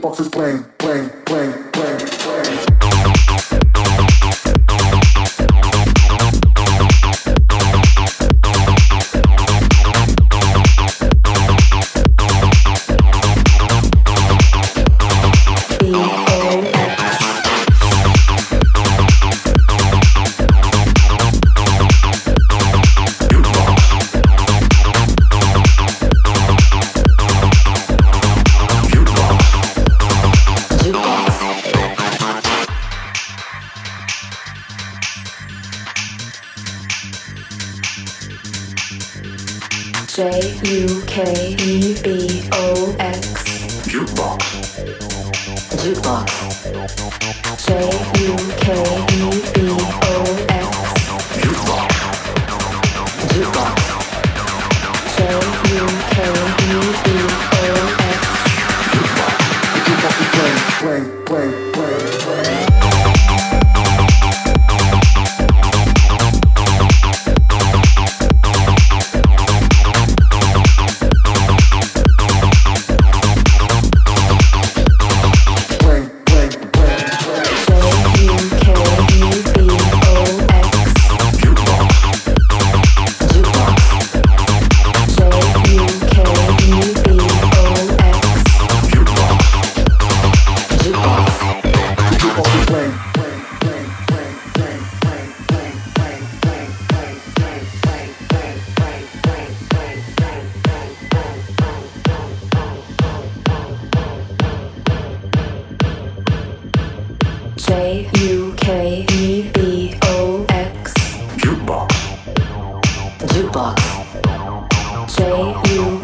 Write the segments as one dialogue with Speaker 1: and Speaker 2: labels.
Speaker 1: Boxes playing, playing, playing.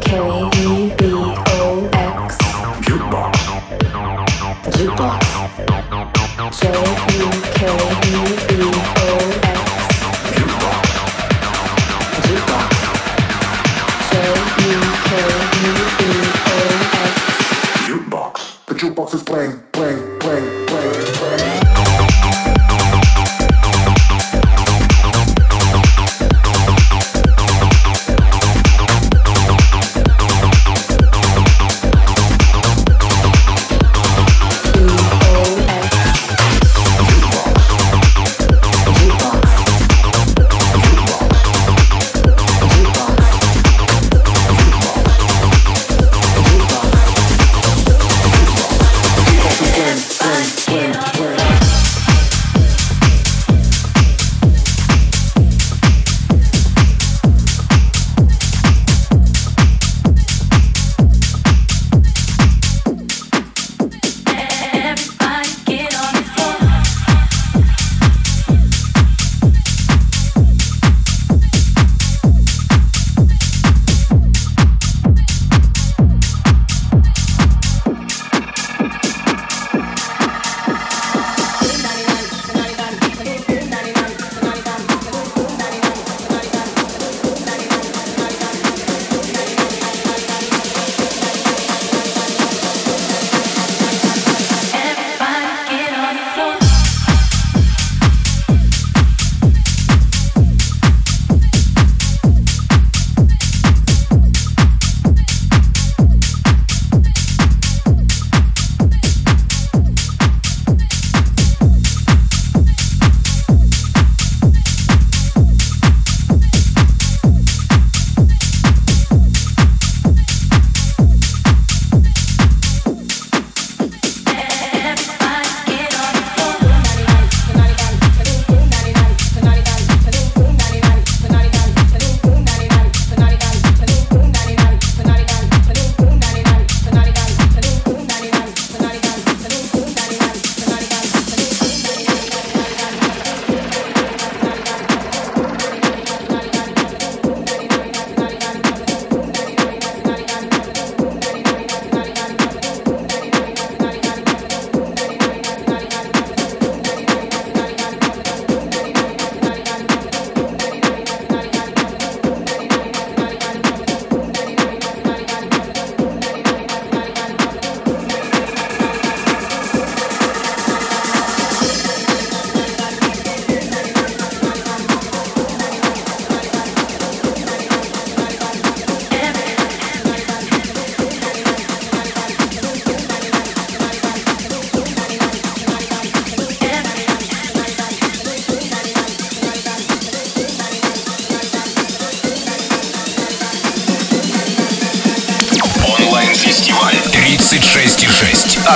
Speaker 1: J-U-K-E-B-O-X. Jukebox. Jukebox J-U-K-E-B-O-X.
Speaker 2: The jukebox is playing.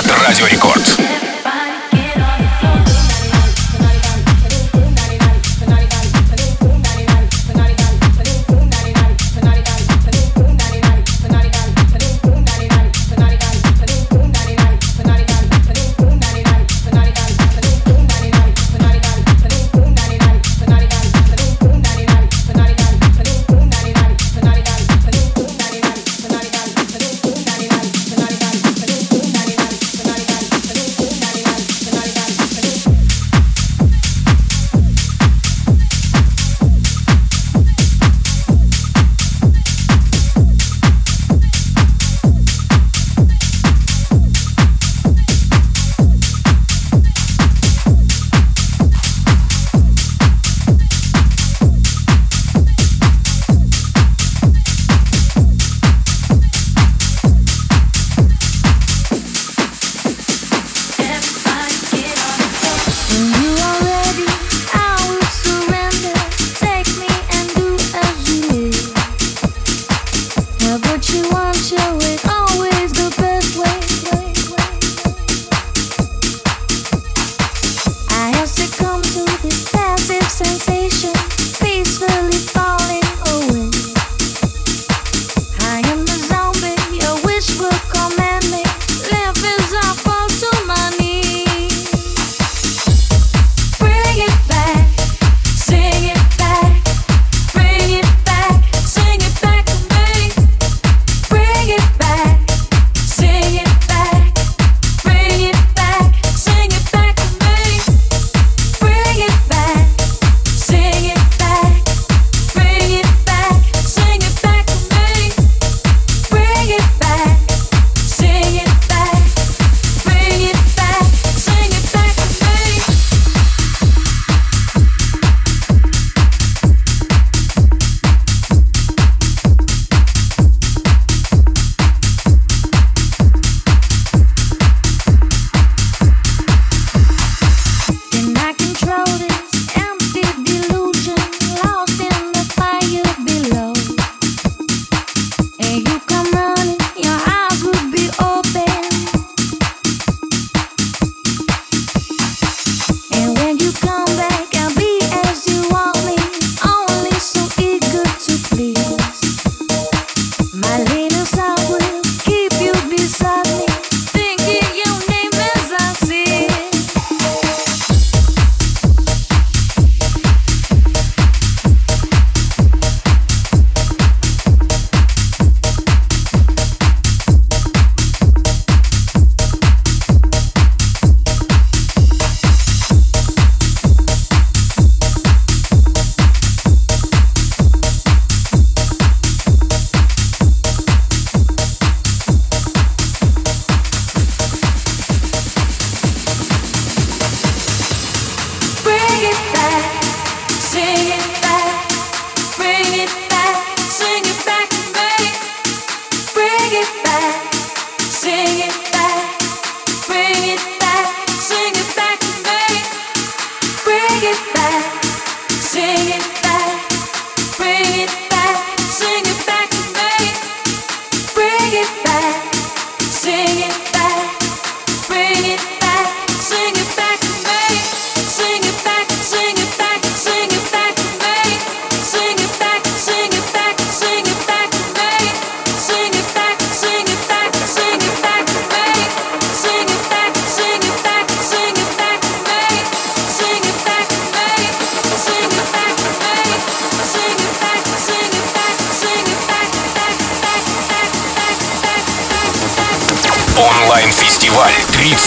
Speaker 2: Радио
Speaker 1: Рекорд.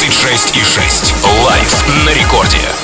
Speaker 1: 36,6. Лайв на рекорде.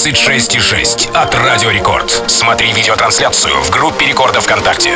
Speaker 1: 26,6 от Радио Рекорд. Смотри видеотрансляцию в группе Рекорда ВКонтакте.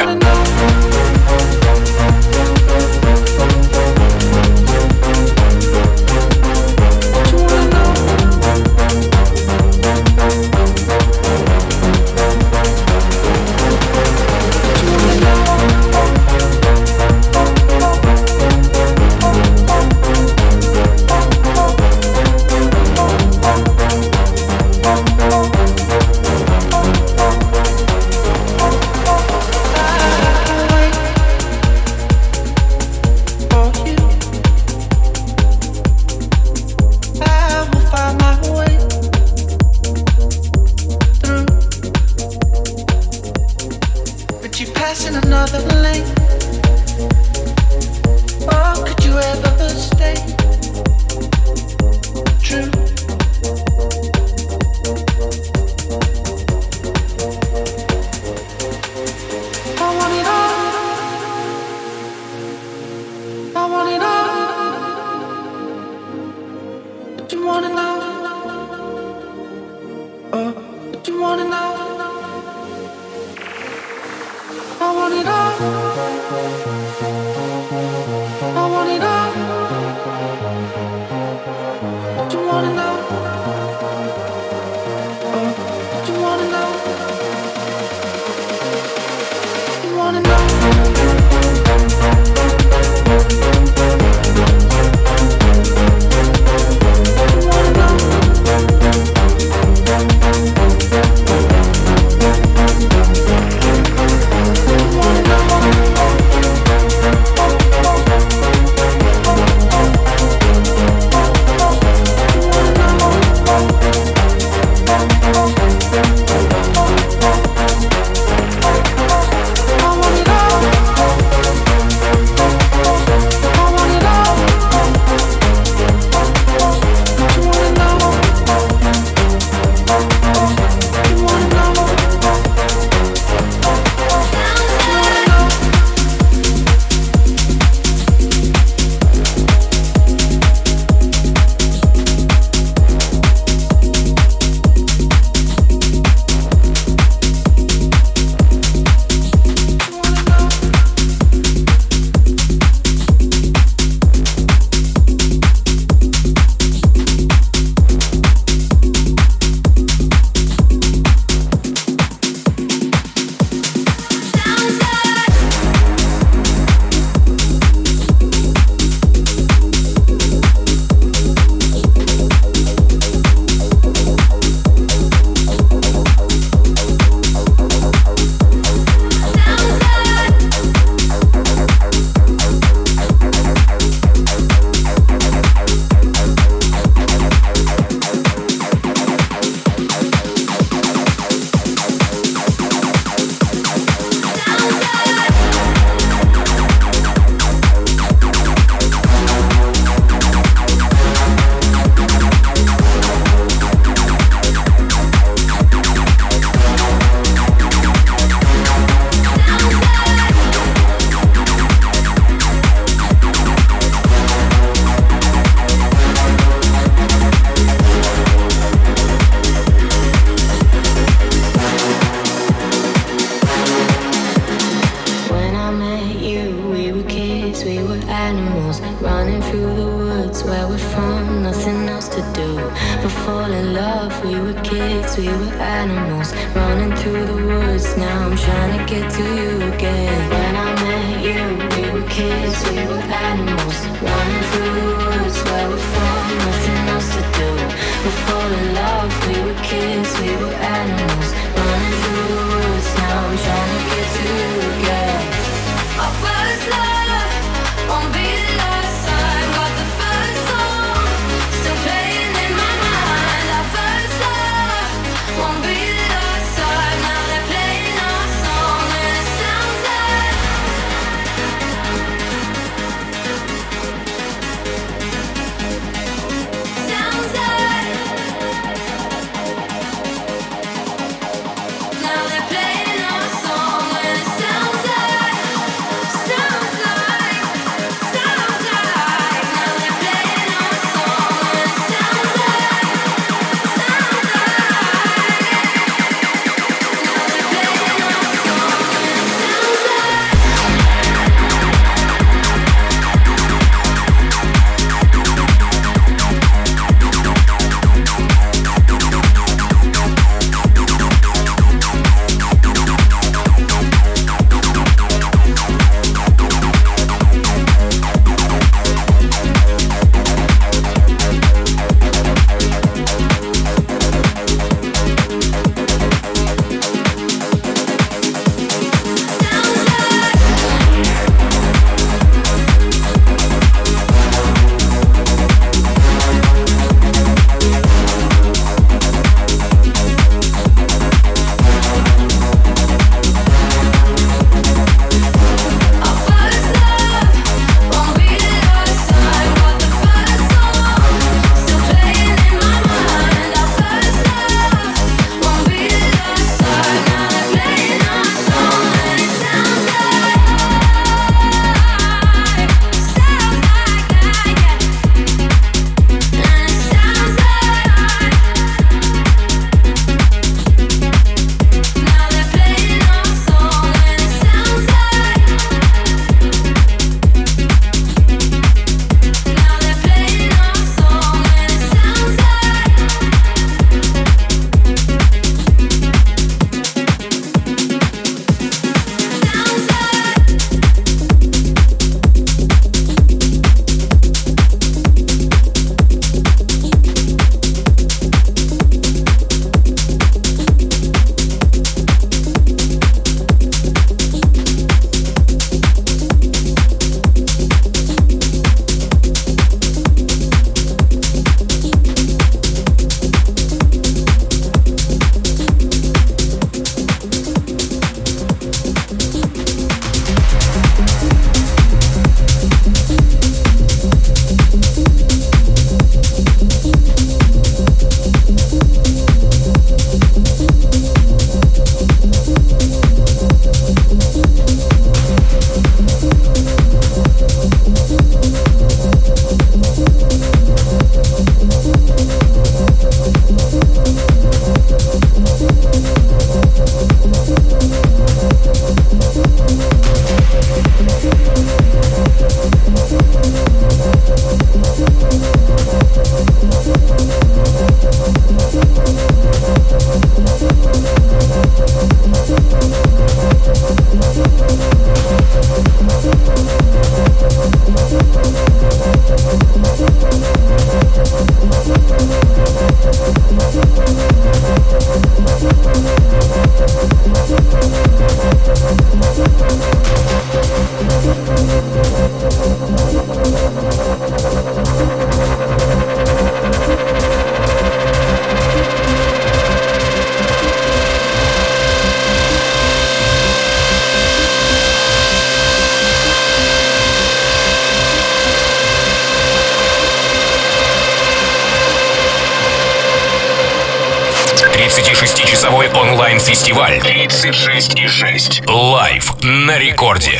Speaker 3: 36-часовой онлайн-фестиваль 36,6 Лайв на рекорде.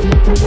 Speaker 3: Thank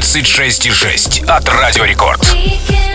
Speaker 3: 36,6 от Радио Рекорд.
Speaker 2: We can